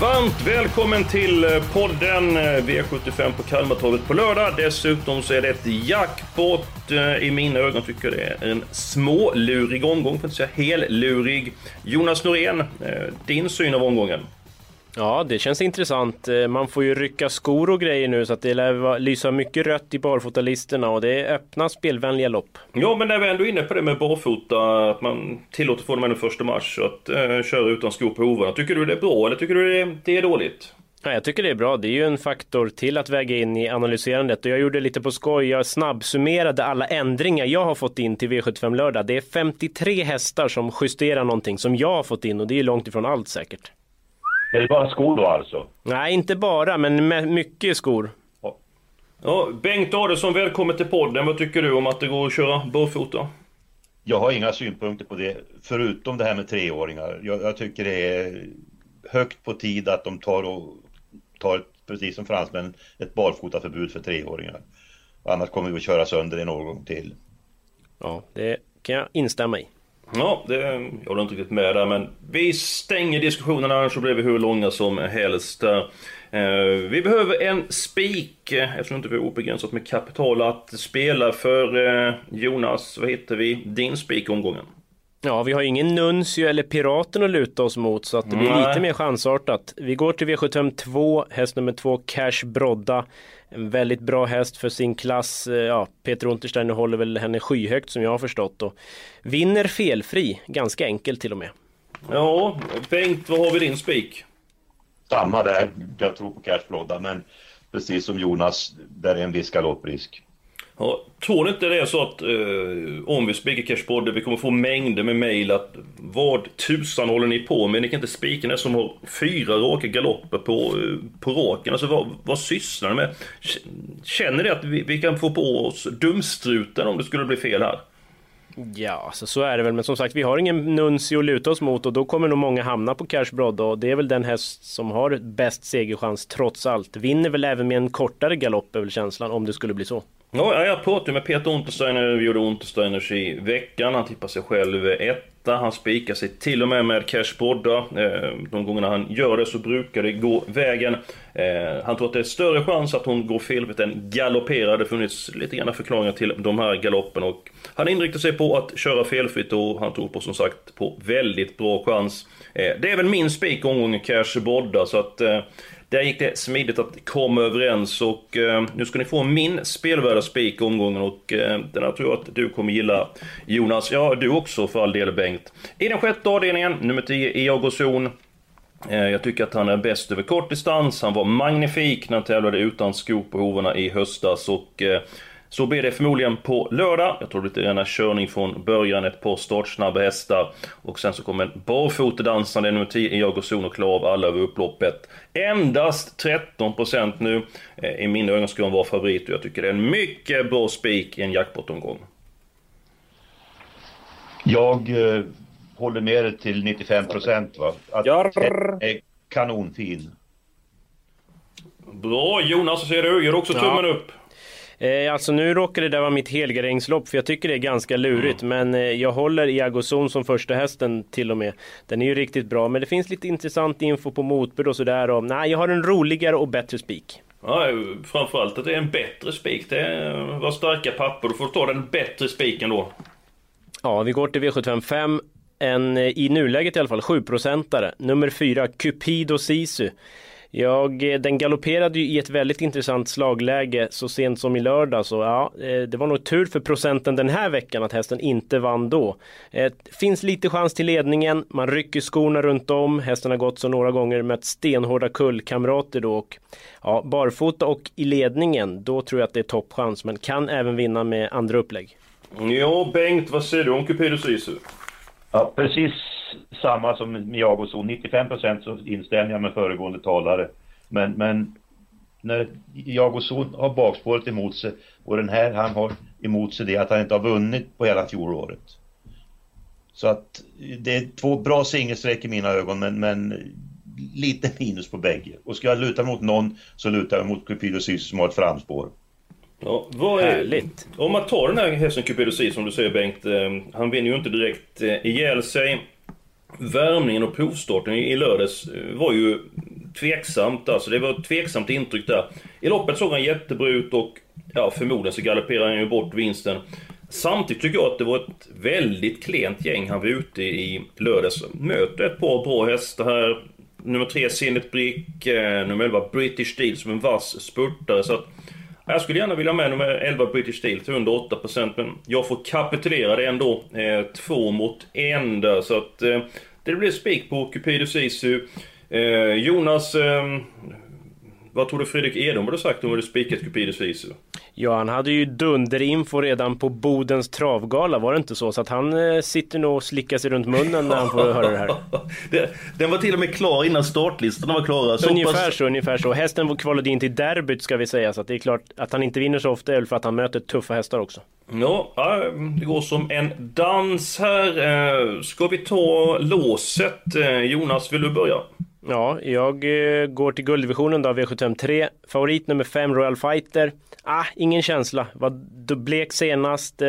Varmt välkommen till eh, podden eh, V75 på Kalmartorget på lördag. Dessutom så är det ett jackpot. Eh, I mina ögon tycker jag det är en smålurig omgång, för att inte säga hellurig. Jonas Norén, din syn av omgången? Ja, det känns intressant. Man får ju rycka skor och grejer nu så att det lär lysa mycket rött i barfotalistorna och det är öppna spelvänliga lopp. Ja, men när vi ändå är inne på det med barfota, att man tillåter från och med den första mars att eh, köra utan skor på hovarna. Tycker du det är bra eller tycker du det är, det är dåligt? Ja, jag tycker det är bra. Det är ju en faktor till att väga in i analyserandet och jag gjorde lite på skoj. Jag snabbsummerade alla ändringar jag har fått in till V75 lördag. Det är 53 hästar som justerar någonting som jag har fått in och det är långt ifrån allt säkert. Är det bara skor då alltså? Nej, inte bara, men med mycket skor. Ja, Bengt Adelsson, välkommen till podden. Vad tycker du om att det går att köra barfota? Jag har inga synpunkter på det, förutom det här med treåringar. Jag, jag tycker det är högt på tid att de tar och tar, precis som fransmännen, ett barfotaförbud för treåringar. Annars kommer vi att köra sönder det någon gång till. Ja, det kan jag instämma i. Ja, det, jag håller inte riktigt med där men vi stänger diskussionerna annars så blir vi hur långa som helst. Eh, vi behöver en spik eh, eftersom inte vi har obegränsat med kapital att spela för eh, Jonas, vad heter vi, din spik omgången? Ja, vi har ingen Nuncio eller Piraten att luta oss mot så att det blir Nej. lite mer chansartat. Vi går till V75 2, häst nummer 2, Cash Brodda. En väldigt bra häst för sin klass. Eh, Ja, Peter Untersteiner håller väl henne skyhögt som jag har förstått och vinner felfri, ganska enkelt till och med. Ja, Bengt, vad har vi din spik? Samma där, jag tror på cashflodda, men precis som Jonas, där är en viss galopprisk. Ja, tror ni inte det är så att eh, om vi spikar Cashpodden, vi kommer få mängder med mail att vad tusan håller ni på med? Ni kan inte spika den som har fyra raka galopper på, eh, på raken. Alltså vad, vad sysslar ni med? Känner ni att vi, vi kan få på oss dumstruten om det skulle bli fel här? Ja, så, så är det väl. Men som sagt, vi har ingen Nuncio att luta oss mot och då kommer nog många hamna på Cash Brodda och det är väl den häst som har bäst segerchans trots allt. Vinner väl även med en kortare galopp är väl känslan om det skulle bli så. Ja, jag pratade med Peter Untersteiner, vi gjorde Untersteiners i veckan. Han tippar sig själv etta. Han spikar sig till och med med Cash Bodda. Eh, de gångerna han gör det så brukar det gå vägen. Eh, han tror att det är större chans att hon går felfritt än galopperar. Det har funnits lite grann förklaringar till de här galoppen och han inriktar sig på att köra felfritt och han tror på som sagt på väldigt bra chans. Eh, det är väl min spik omgången Cash Bodda, så att där gick det smidigt att komma överens och eh, nu ska ni få min spelvärda spik omgången och eh, den här tror jag att du kommer gilla Jonas. Ja, du också för all del Bengt. I den sjätte avdelningen, nummer 10, Eagozon. Eh, jag tycker att han är bäst över kort distans. Han var magnifik när han tävlade utan skor på hovarna i höstas och eh, så blir det förmodligen på lördag. Jag tror det blir en körning från början, ett par startsnabba hästar. Och sen så kommer en barfotedansande nummer 10 Iago Zon och klara av alla över upploppet. Endast 13% nu. Eh, I mina ögon ska han vara favorit och jag tycker det är en mycket bra spik i en jackpot-omgång. Jag eh, håller med dig till 95 procent. Att Jarr. är kanonfin. Bra Jonas, så ser du. Gör också Ja. tummen upp. Eh, alltså nu råkar det där vara mitt helgarderingslopp för jag tycker det är ganska lurigt men eh, jag håller Iago Zon som första hästen till och med. Den är ju riktigt bra men det finns lite intressant info på motbud och sådär och nej jag har en roligare och bättre spik. Ja, framförallt att det är en bättre spik. Det är, var starka papper. Du får ta den bättre spiken då. Ja, vi går till V755. En eh, i nuläget i alla fall 7-procentare. Nummer 4, Cupido Sisu. Jag, eh, den galopperade ju i ett väldigt intressant slagläge så sent som i lördag så ja, eh, det var nog tur för procenten den här veckan att hästen inte vann då. Det finns lite chans till ledningen, man rycker skorna runt om, hästen har gått så några gånger med stenhårda kullkamrater då och ja, barfota och i ledningen, då tror jag att det är toppchans men kan även vinna med andra upplägg. Ja, Bengt, vad säger du om Cupidus Isu? Ja, precis samma som med så 95 procent så instämmer jag med föregående talare. Men, men när Jagozon har bakspåret emot sig och den här han har emot sig det att han inte har vunnit på hela fjolåret. Så att det är två bra singelsträck i mina ögon men, men lite minus på bägge. Och ska jag luta mot någon så lutar jag mot Cupido Sys som har ett framspår. Ja, vad är, Härligt. Om man tar den här hästen Cupido Sisu som du säger Bengt, eh, han vinner ju inte direkt eh, ihjäl sig. Värmningen och provstarten i i lördags eh, var ju tveksamt, alltså det var ett tveksamt intryck där. I loppet såg han jättebra ut och ja, förmodligen så galopperade han ju bort vinsten. Samtidigt tycker jag att det var ett väldigt klent gäng han var ute i lördags. Möter ett par bra hästar här. Nummer tre Zenit Brick, eh, nummer 11 British Steel som en vass spurtare. Så att, jag skulle gärna vilja ha med nummer 11 British Steel till under 8% men jag får kapitulera det ändå. Eh, två mot en där så att eh, det blir spik på Cupido Sisu. Eh, Jonas, eh, vad tror du Fredrik Edholm hade sagt om du hade spikat Cupido Sisu? Ja, han hade ju dunderinfo redan på Bodens travgala, var det inte så? Så att han eh, sitter nog och slickar sig runt munnen när han får höra det här. Den var till och med klar innan startlistorna var klara. Så Ungefär pass- så, ungefär så. Hästen kvalade in till derbyt ska vi säga, så att det är klart att han inte vinner så ofta är för att han möter tuffa hästar också. Ja, ja, det går som en dans här. Eh, Ska vi ta låset? Eh, Jonas, vill du börja? Ja, jag eh, går till gulddivisionen då, V753. Favorit nummer 5, Royal Fighter. Ah, ingen känsla. Var blek senast. Eh,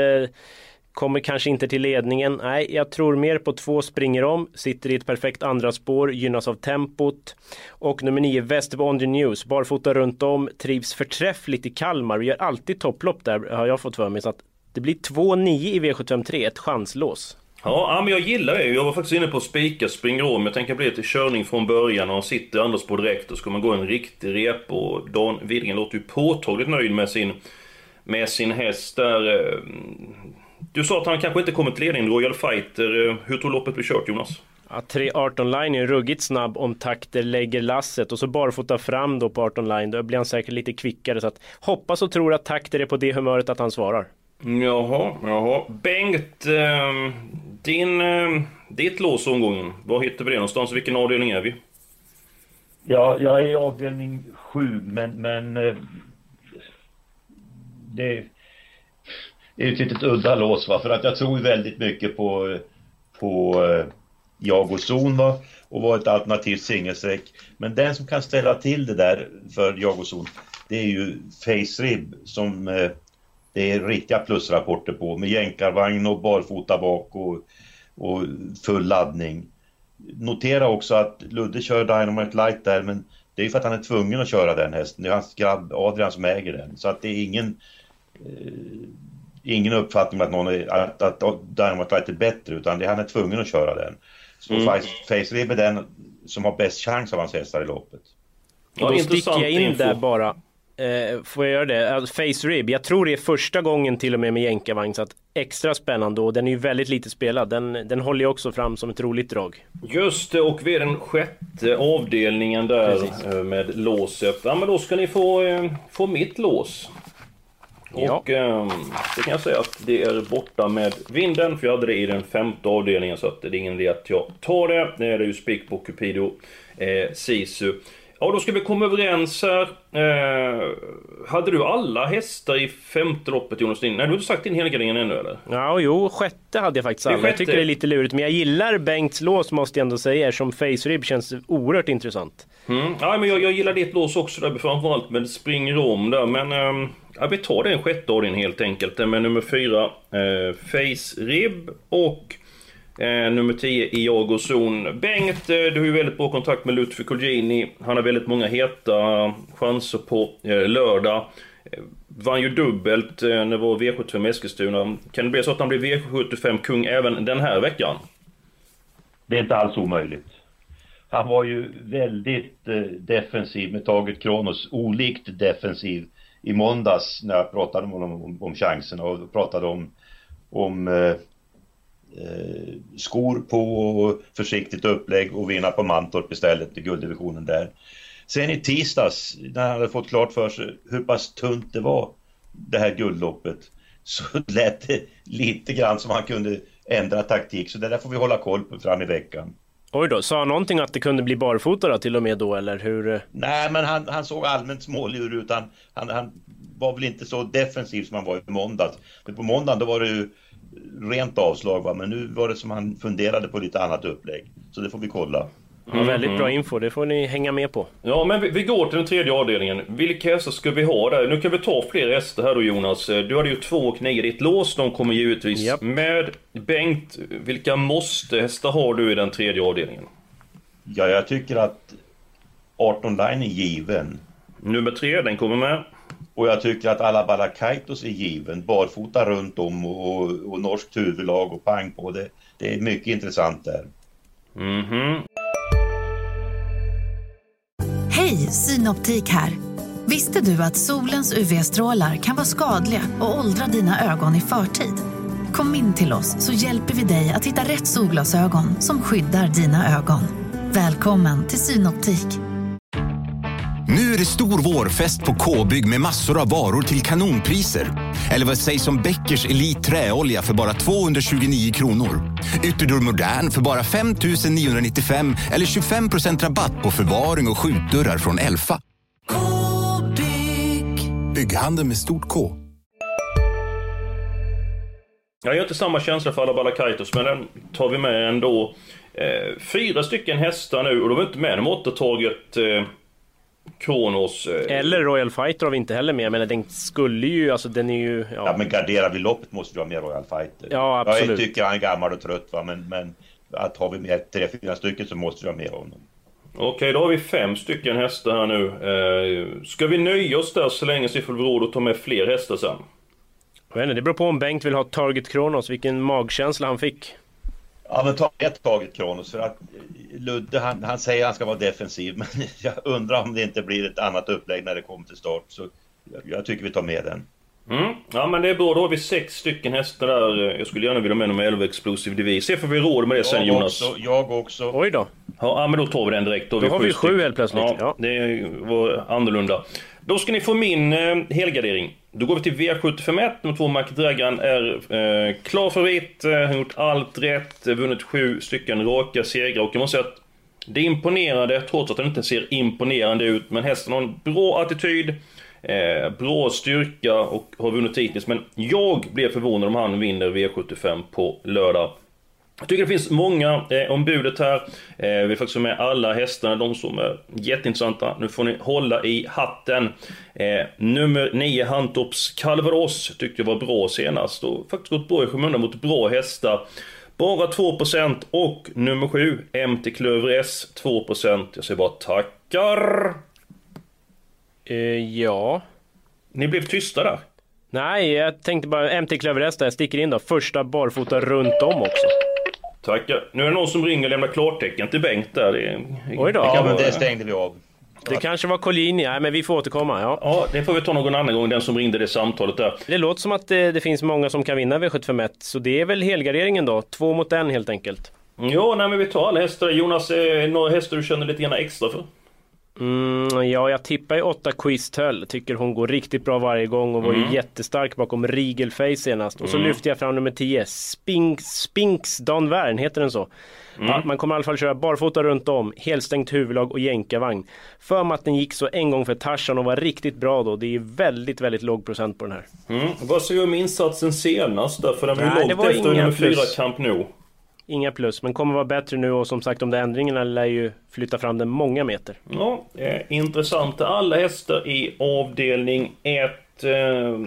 kommer kanske inte till ledningen. Nej, jag tror mer på två springer om. Sitter i ett perfekt andra spår, gynnas av tempot. Och nummer 9, Västerbo On The News. Barfota runt om, trivs förträffligt i Kalmar. Vi gör alltid topplopp där, har jag fått för mig. Så att det blir 2-9 i V753, ett chanslås. Ja, men jag gillar det. Jag var faktiskt inne på att spika springer om. Jag tänker att det blir till körning från början och han sitter Anders på direkt och ska man gå en riktig rep och Dan Widgren låter ju påtagligt nöjd med sin, med sin häst där. Eh, du sa att han kanske inte kommer till ledningen, Royal Fighter. Eh, hur tror loppet blir kört, Jonas? Ja, 3.18 line är ruggigt snabb om takter lägger lasset och så barfota fram då på 18 line. Då blir han säkert lite kvickare så att hoppas och tror att takter är på det humöret att han svarar. Jaha, jaha. Bengt, eh, din, eh, ditt lås omgången. Var hittar vi det någonstans? Vilken avdelning är vi? Ja, jag är i avdelning sju, men, men eh, det, det är ju ett litet udda lås va, för att jag tror ju väldigt mycket på, på eh, jag och zon va, och var ett alternativt singelsträck. Men den som kan ställa till det där för jag och zon, det är ju Face Rib som eh, det är riktiga plusrapporter på med jänkarvagn och barfota bak och, och full laddning. Notera också att Ludde kör Dynamite Light där men det är ju för att han är tvungen att köra den hästen. Det är hans grabb Adrian som äger den. Så att det är ingen eh, ingen uppfattning om att, någon är, att, att Dynamite Light är bättre utan det, han är tvungen att köra den. Så Mm. Face, är den som har bäst chans av hans hästar i loppet. Och då sticker jag in info. där bara. Eh, får jag göra det? Alltså, Face Rib, jag tror det är första gången till och med med jänkarvagn så att extra spännande och den är ju väldigt lite spelad. Den, den håller jag också fram som ett roligt drag. Just det, och vi är den sjätte avdelningen där Precis. eh, med låset. Ja, men då ska ni få, eh, få mitt lås. Ja. Och eh, det kan jag säga att det är borta med vinden, för jag hade det i den femte avdelningen så att det är ingen idé att jag tar det. Det är ju spik på Cupido eh, Sisu. Ja, då ska vi komma överens här. Eh, hade du alla hästar i femte loppet Jonas? Nej, du har inte sagt din helgardering ännu eller? Ja, jo, sjätte hade jag faktiskt alla. Jag tycker det är lite lurigt, men jag gillar Bengts lås måste jag ändå säga, eftersom Face Rib känns oerhört intressant. Mm. Ja, men jag, jag gillar ditt lås också där, framförallt med springer om där. Men ehm, ja, vi tar den sjätte avdelningen helt enkelt. Den Med nummer fyra, eh, Face Rib och eh, nummer 10, Iago Zon. Bengt, eh, du har ju väldigt bra kontakt med Lutfi Colgjini. Han har väldigt många heta chanser på eh, lördag. Eh, Vann ju dubbelt eh, när det var V75 i Eskilstuna. Kan det bli så att han blir V75-kung även den här veckan? Det är inte alls omöjligt. Han var ju väldigt eh, defensiv med taget Kronos, olikt defensiv i måndags när jag pratade med honom om, om chanserna och pratade om, om eh, eh skor på och försiktigt upplägg och vinna på Mantorp istället i gulddivisionen där. Sen i tisdags när han hade fått klart för sig hur pass tunt det var det här guldloppet så lät det lite grann som han kunde ändra taktik. Så det där får vi hålla koll på fram i veckan. Oj då, sa han någonting att det kunde bli barfota då, till och med då eller hur? Nej, men han, han såg allmänt smålig ut. Han, han, han var väl inte så defensiv som han var i måndags. Men på måndagen då var det ju rent avslag va? men nu var det som han funderade på lite annat upplägg. Så det får vi kolla. Ja, väldigt bra info, det får ni hänga med på. Ja, men vi, vi går till den tredje avdelningen. Vilka hästar ska vi ha där? Nu kan vi ta fler hästar här då Jonas. Du hade ju två och nio i ditt lås, de kommer givetvis Japp. med. Bengt, vilka måste-hästar har du i den tredje avdelningen? Ja, jag tycker att 18 line är given. Nummer tre, den kommer med. Och jag tycker att alla Balakaitos är given. Barfota runt om och, och, och norskt huvudlag och pang på det. Det är mycket intressant där. Mhm. Hej, Synoptik här. Visste du att solens UV-strålar kan vara skadliga och åldra dina ögon i förtid? Kom in till oss så hjälper vi dig att hitta rätt solglasögon som skyddar dina ögon. Välkommen till Synoptik. Nu är det stor vårfest på K-bygg med massor av varor till kanonpriser. Eller vad sägs om Bäckers Elite Träolja för bara 229 kronor? Ytterdörr Modern för bara 5 995 eller 25% rabatt på förvaring och skjutdörrar från Elfa. K-bygg. Bygghandeln med stort K. Jag har inte samma känsla för alla Balakaitos, men den tar vi med ändå. Eh, fyra stycken hästar nu, och de är inte med om återtaget eh, Kronos. Eh, Eller Royal Fighter har vi inte heller med, men den skulle ju, alltså den är ju... Ja, Ja, men garderar vi loppet måste vi ha med Royal Fighter. Ja, absolut. Jag tycker han är gammal och trött va, men, men att har vi med tre, fyra stycken så måste vi ha med honom. Okej, då har vi fem stycken hästar här nu. Eh, ska vi nöja oss där så länge så vi får råd att ta med fler hästar sen? jag vet inte, det beror på om Bengt vill ha Target Kronos, vilken magkänsla han fick. Ja men ta ett taget Kronos för att Ludde han, han säger att han ska vara defensiv men jag undrar om det inte blir ett annat upplägg när det kommer till start. Så jag, jag tycker vi tar med den. Mm. Ja men det är bra, då har vi sex stycken hästar där. Jag skulle gärna vilja ha med någon 11 Explosive Devis. Se får vi råd med det sen Jag Jonas. också, jag också. Oj då. Ja men då tar vi den direkt. Då, Då har vi sju helt plötsligt, Ja, ja. det var annorlunda. Då ska ni få min eh, helgardering. Då går vi till V751. Nummer två Mac Dragan är eh, klar favorit. Eh, han har gjort allt rätt. Eh, vunnit sju stycken raka segrar. Och jag måste säga att det är imponerande, trots att den inte ser imponerande ut. Men hästen har en bra attityd. Eh, bra styrka och har vunnit hittills. Men jag blir förvånad om han vinner V75 på lördag. Jag tycker det finns många eh, om budet här. Eh, vi får också med alla hästarna, de som är jätteintressanta. Nu får ni hålla i hatten. Eh, nummer 9, Hantorps Calvados, tyckte jag var bra senast. Och faktiskt gått bra i skymundan mot bra hästar. Bara 2% och nummer 7, MT Klöver S, 2%. Jag säger bara tackar. Eh, ja. Ni blev tysta där. Nej, jag tänkte bara MT Klöverest där, jag sticker in då. Första barfota runt om också. Tackar. Nu är det någon som ringer och lämnar klartecken till Bengt där. Det, Oj då. det kan Ja men det stängde vi av. Det kanske var Collini, nej men vi får återkomma. Ja. Ja, det får vi ta någon annan gång, den som ringde det samtalet där. Det låter som att det, det finns många som kan vinna V751, så det är väl helgarderingen då. Två mot en helt enkelt. Ja, nej men vi tar alla hästar. Jonas, det några hästar du känner lite grann extra för? Mm, ja, jag tippar ju 8 Quiztöll. Tycker hon går riktigt bra varje gång och var ju jättestark bakom Rigelface senast. Och så lyfter jag fram nummer 10, Spinks, Spinks Don Wern, heter den så? Ja, man kommer i alla fall köra barfota runt om, helstängt huvudlag och jänkarvagn. För mig att den gick så en gång för Tarzan och var riktigt bra då. Det är väldigt, väldigt låg procent på den här. Mm. Vad säger du om insatsen senast där? För den var ju långt efter nummer fyra plus. Camp Nou. Inga plus, men kommer vara bättre nu och som sagt de där ändringarna lär ju flytta fram den många meter. Ja, eh, intressant. Alla hästar i avdelning 1. Eh,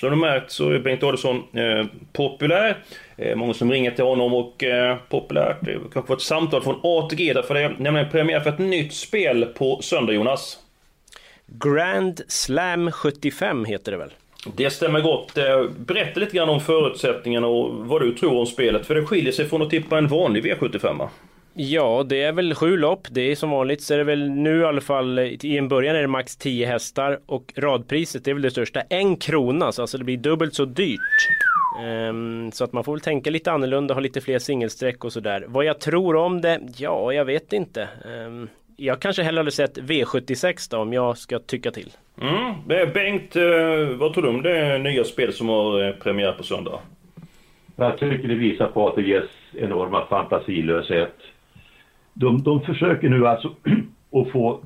som du märkt så är Bengt Adolfsson eh, populär. Eh, många som ringer till honom och eh, populärt. Det kanske var ett samtal från ATG därför det är nämligen premiär för ett nytt spel på söndag Jonas. Grand Slam 75 heter det väl? Det stämmer gott. Eh, berätta lite grann om förutsättningarna och vad du tror om spelet. För det skiljer sig från att tippa en vanlig V75 va? Ja, det är väl sju lopp. Det är som vanligt så är det väl nu i alla fall i en början är det max 10 hästar och radpriset är väl det största. En krona, så alltså det blir dubbelt så dyrt. Um, så att man får väl tänka lite annorlunda, ha lite fler singelsträck och sådär. Vad jag tror om det? Ja, jag vet inte. Um, jag kanske hellre hade sett V76 då om jag ska tycka till. Mm. Bengt, eh, vad tror du om det nya spel som har eh, premiär på söndag? Jag tycker det visar på att det ges enorma fantasilöshet. De, de försöker nu alltså att få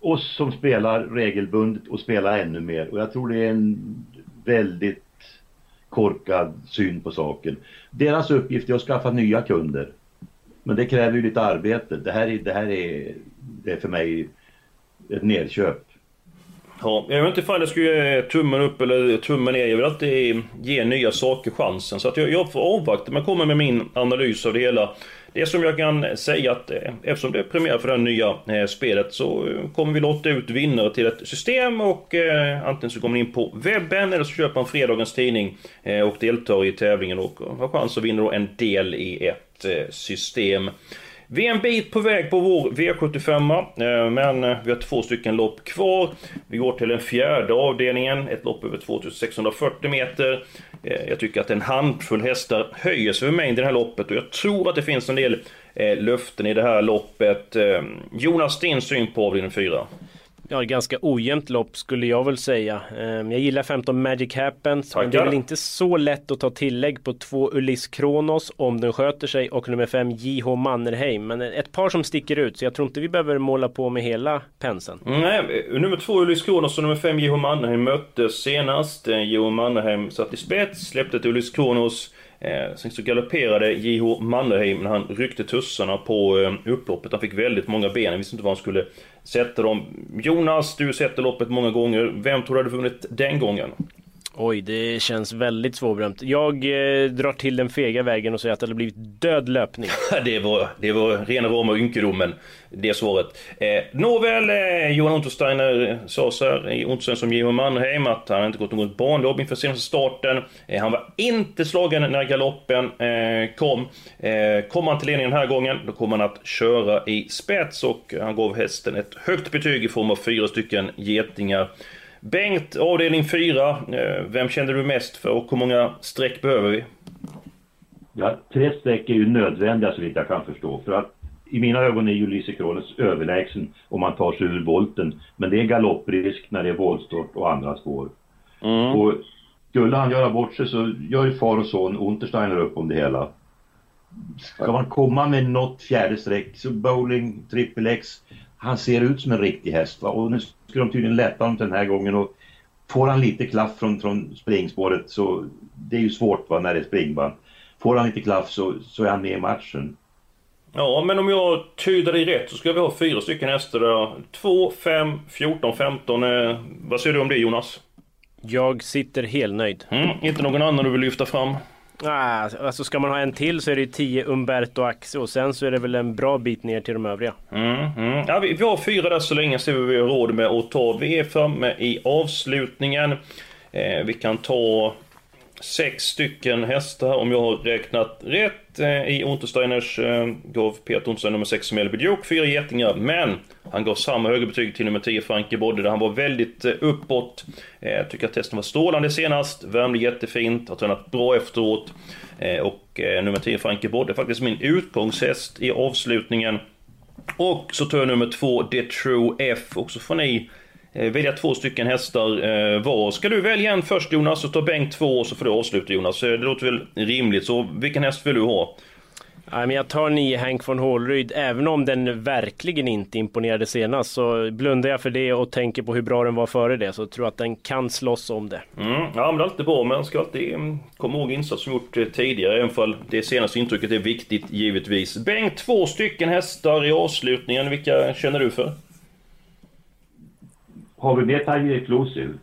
oss som spelar regelbundet att spela ännu mer och jag tror det är en väldigt korkad syn på saken. Deras uppgift är att skaffa nya kunder. Men det kräver ju lite arbete. Det här, är, det här är, det är för mig ett nedköp. Ja, jag vet inte ifall jag skulle eh, ge tummen upp eller tummen ner. Jag vill alltid ge nya saker chansen. Så att jag, jag får avvakta. Men kommer med min analys av det hela. Det som jag kan säga att eh, eftersom det är premiär för det här nya eh, spelet så eh, kommer vi låta ut vinnare till ett system och eh, antingen så går man in på webben eller så köper man fredagens tidning eh, och deltar i tävlingen och har chans att vinna en del i ett system. Vi är en bit på väg på vår V75, eh, men eh, vi har två stycken lopp kvar. Vi går till den fjärde avdelningen, ett lopp över 2640 meter. Eh, jag tycker att en handfull hästar höjer sig för mängden i det här loppet och jag tror att det finns en del löften i det här loppet. Jonas, din syn på avdelning 4? Ja, ganska ojämnt lopp skulle jag väl säga. Ehm, jag gillar 15 Magic Happens. Men det är väl inte så lätt att ta tillägg på två Ulis Kronos om den sköter sig och nummer 5 JH Mannerheim. Men ett par som sticker ut så jag tror inte vi behöver måla på med hela penseln. Nej, nummer 2 Ulis Kronos och nummer 5 JH Mannerheim möttes senast. JH Mannerheim satt i spets, släppte till Ulis Kronos. Eh, sen så galopperade J.H. Mannerheim när han ryckte tussarna på eh, upploppet. Han fick väldigt många ben, han visste inte var han skulle sätta dem. Jonas, du sätter loppet många gånger. Vem tror du hade vunnit den gången? Oj, det känns väldigt svårbedömt. Jag eh, drar till den fega vägen och säger att det hade blivit död löpning. det, var, det var rena rama ynkedomen, det svaret. Eh, nåväl, eh, Johan Untersteiner sa så här i onsdagen som Jimmy Mannheim att han inte gått något banlopp inför senaste starten. Eh, han var inte slagen när galoppen eh, kom. Eh, kommer han till ledningen den här gången, då kommer han att köra i spets och han gav hästen ett högt betyg i form av fyra stycken getingar. Bengt, avdelning 4. Eh, vem känner du mest för och hur många streck behöver vi? Ja, tre streck är ju nödvändiga så vitt jag kan förstå. För att i mina ögon är ju Lise Kronos överlägsen om man tar sig ur volten. Men det är galopprisk när det är voltstart och andra spår. Mm. Och skulle han göra bort sig så gör ju far och son Untersteiner upp om det hela. Ska man komma med något fjärde streck så bowling, trippel X han ser ut som en riktig häst va? och nu ska de tydligen lätta honom den här gången och får han lite klaff från, från springspåret så det är ju svårt va, när det är springband. Får han lite klaff så, så är han med i matchen. Ja, men om jag tyder dig rätt så ska vi ha fyra stycken hästar där. 2, 5, 14, 15. Eh, vad säger du om det Jonas? Jag sitter helnöjd. Mm, inte någon annan du vill lyfta fram? Ah, alltså ska man ha en till så är det 10 Umberto Axe och sen så är det väl en bra bit ner till de övriga. Mm, mm. Ja, vi, vi har fyra där så länge så vi har råd med att ta. Vi är framme i avslutningen. Eh, vi kan ta sex stycken hästar om jag har räknat rätt. Eh, I Untersteiners eh, gav Peter Untersteiner nummer 6 Melby Duke fyra getingar, men han gav samma höga betyg till nummer 10 Frankie Bodde där han var väldigt eh, uppåt. Tycker att testen var strålande senast, värmde jättefint, har tränat bra efteråt. Och nummer 10 Frankie Bodde är faktiskt min utgångshäst i avslutningen. Och så tar jag nummer 2 The True F, också får ni välja två stycken hästar eh, var. Ska du välja en först Jonas, så tar Bengt två och så får du avsluta Jonas. Eh, det låter väl rimligt. Så vilken häst vill du ha? Ja, men jag tar nio Hank von Hålryd, även om den verkligen inte imponerade senast så blundar jag för det och tänker på hur bra den var före det så tror jag att den kan slåss om det. Mm, ja men det är alltid bra, man ska alltid mm, komma ihåg insats som gjort tidigare, även fall det senaste intrycket är viktigt givetvis. Bengt, två stycken hästar i avslutningen, vilka känner du för? Har vi med Tiger Exclusive?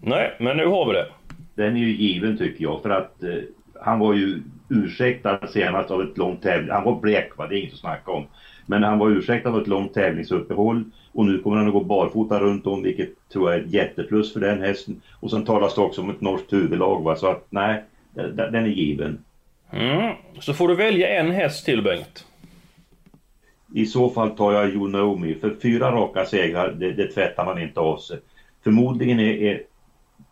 Nej, men nu har vi det. Den är ju given tycker jag för att eh, han var ju ursäktad senast av ett långt tävling. Han var blek va, det är inget att snacka om. Men han var ursäktad av ett långt tävlingsuppehåll och nu kommer han att gå barfota runt om vilket tror jag är ett jätteplus för den hästen. Och sen talas det också om ett norskt huvudlag va, så att nej, den är given. Mm. Så får du välja en häst till Bengt. I så fall tar jag You Know Me, för fyra raka segrar, det, det tvättar man inte av sig. Förmodligen är, är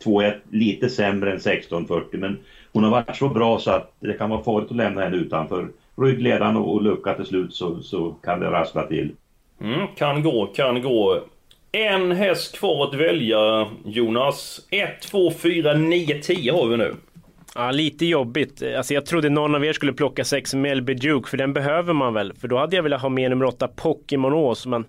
2-1 lite sämre än 1640 men hon har varit så bra så att det kan vara farligt att lämna henne utanför. Ryggledaren och, och lucka till slut så, så kan det rassla till. Mm, kan gå, kan gå. En häst kvar att välja Jonas. 1, 2, 4, 9, 10 har vi nu. Ja, lite jobbigt. Alltså jag trodde någon av er skulle plocka sex Melby Duke, för den behöver man väl? För då hade jag velat ha med nummer åtta Pokémonos, men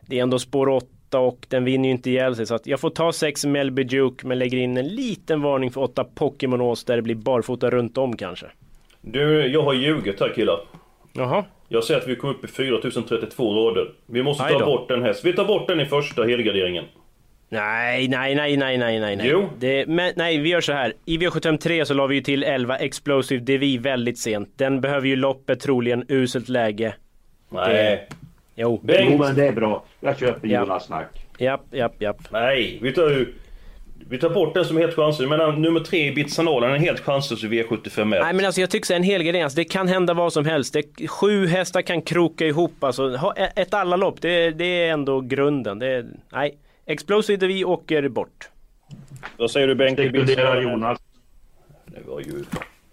det är ändå spår 8 och den vinner ju inte ihjäl sig. Så att jag får ta sex Melby Duke, men lägger in en liten varning för åtta Pokémonos där det blir barfota runt om kanske. Du, jag har ljugit här killar. Jaha. Jag säger att vi kom upp i 4032 rader. Vi måste ta bort en häst. Vi tar bort den i första helgarderingen. Nej, nej, nej, nej, nej, nej. Jo. Det, men, nej, vi gör så här. I V753 så la vi ju till 11 Explosive DV väldigt sent. Den behöver ju loppet troligen uselt läge. Nej. Jo. Jo, men det är bra. Jag köper Ja. Jonas snack. Japp, japp, japp. Nej, vi tar. Vi tar bort den som är helt chanslös. Men nummer tre i Bitsanalen är helt chanslös i V75 Nej men alltså jag tycker så en helgardering, alltså, det kan hända vad som helst. Det, sju hästar kan kroka ihop alltså. Ha, ett alla lopp, det, det är ändå grunden. Det, nej. Explosive DV åker bort. Vad säger du Bengt? Spekulerar Jonas. Det var ju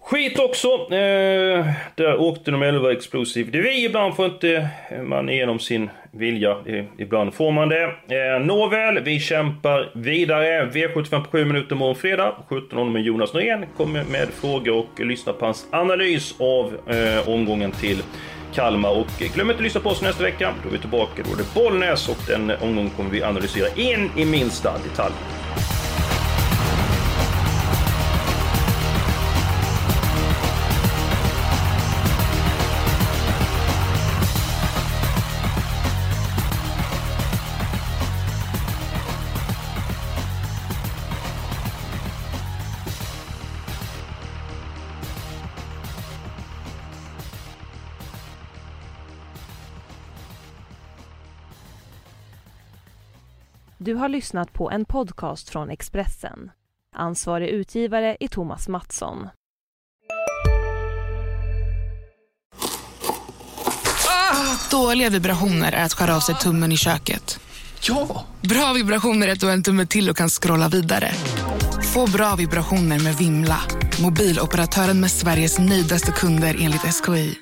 skit också. Eh, där åkte nummer 11 Explosive DV. Ibland får inte man igenom sin vilja. Eh, ibland får man det. Eh, nåväl, vi kämpar vidare. V75 på 7 minuter morgon fredag. 17.00 med Jonas Norén kommer med frågor och lyssna på hans analys av eh, omgången till Kalmar. Och glöm inte att lyssna på oss nästa vecka. Då är vi tillbaka. Då är det Bollnäs och den omgången kommer vi analysera in i minsta detalj. Du har lyssnat på en podcast från Expressen. Ansvarig utgivare är Thomas Mattsson. Dåliga vibrationer är att skära av sig tummen i köket. Ja! Bra vibrationer är att du har en tumme till och kan scrolla vidare. Få bra vibrationer med Vimla. Mobiloperatören med Sveriges nöjdaste kunder enligt SKI.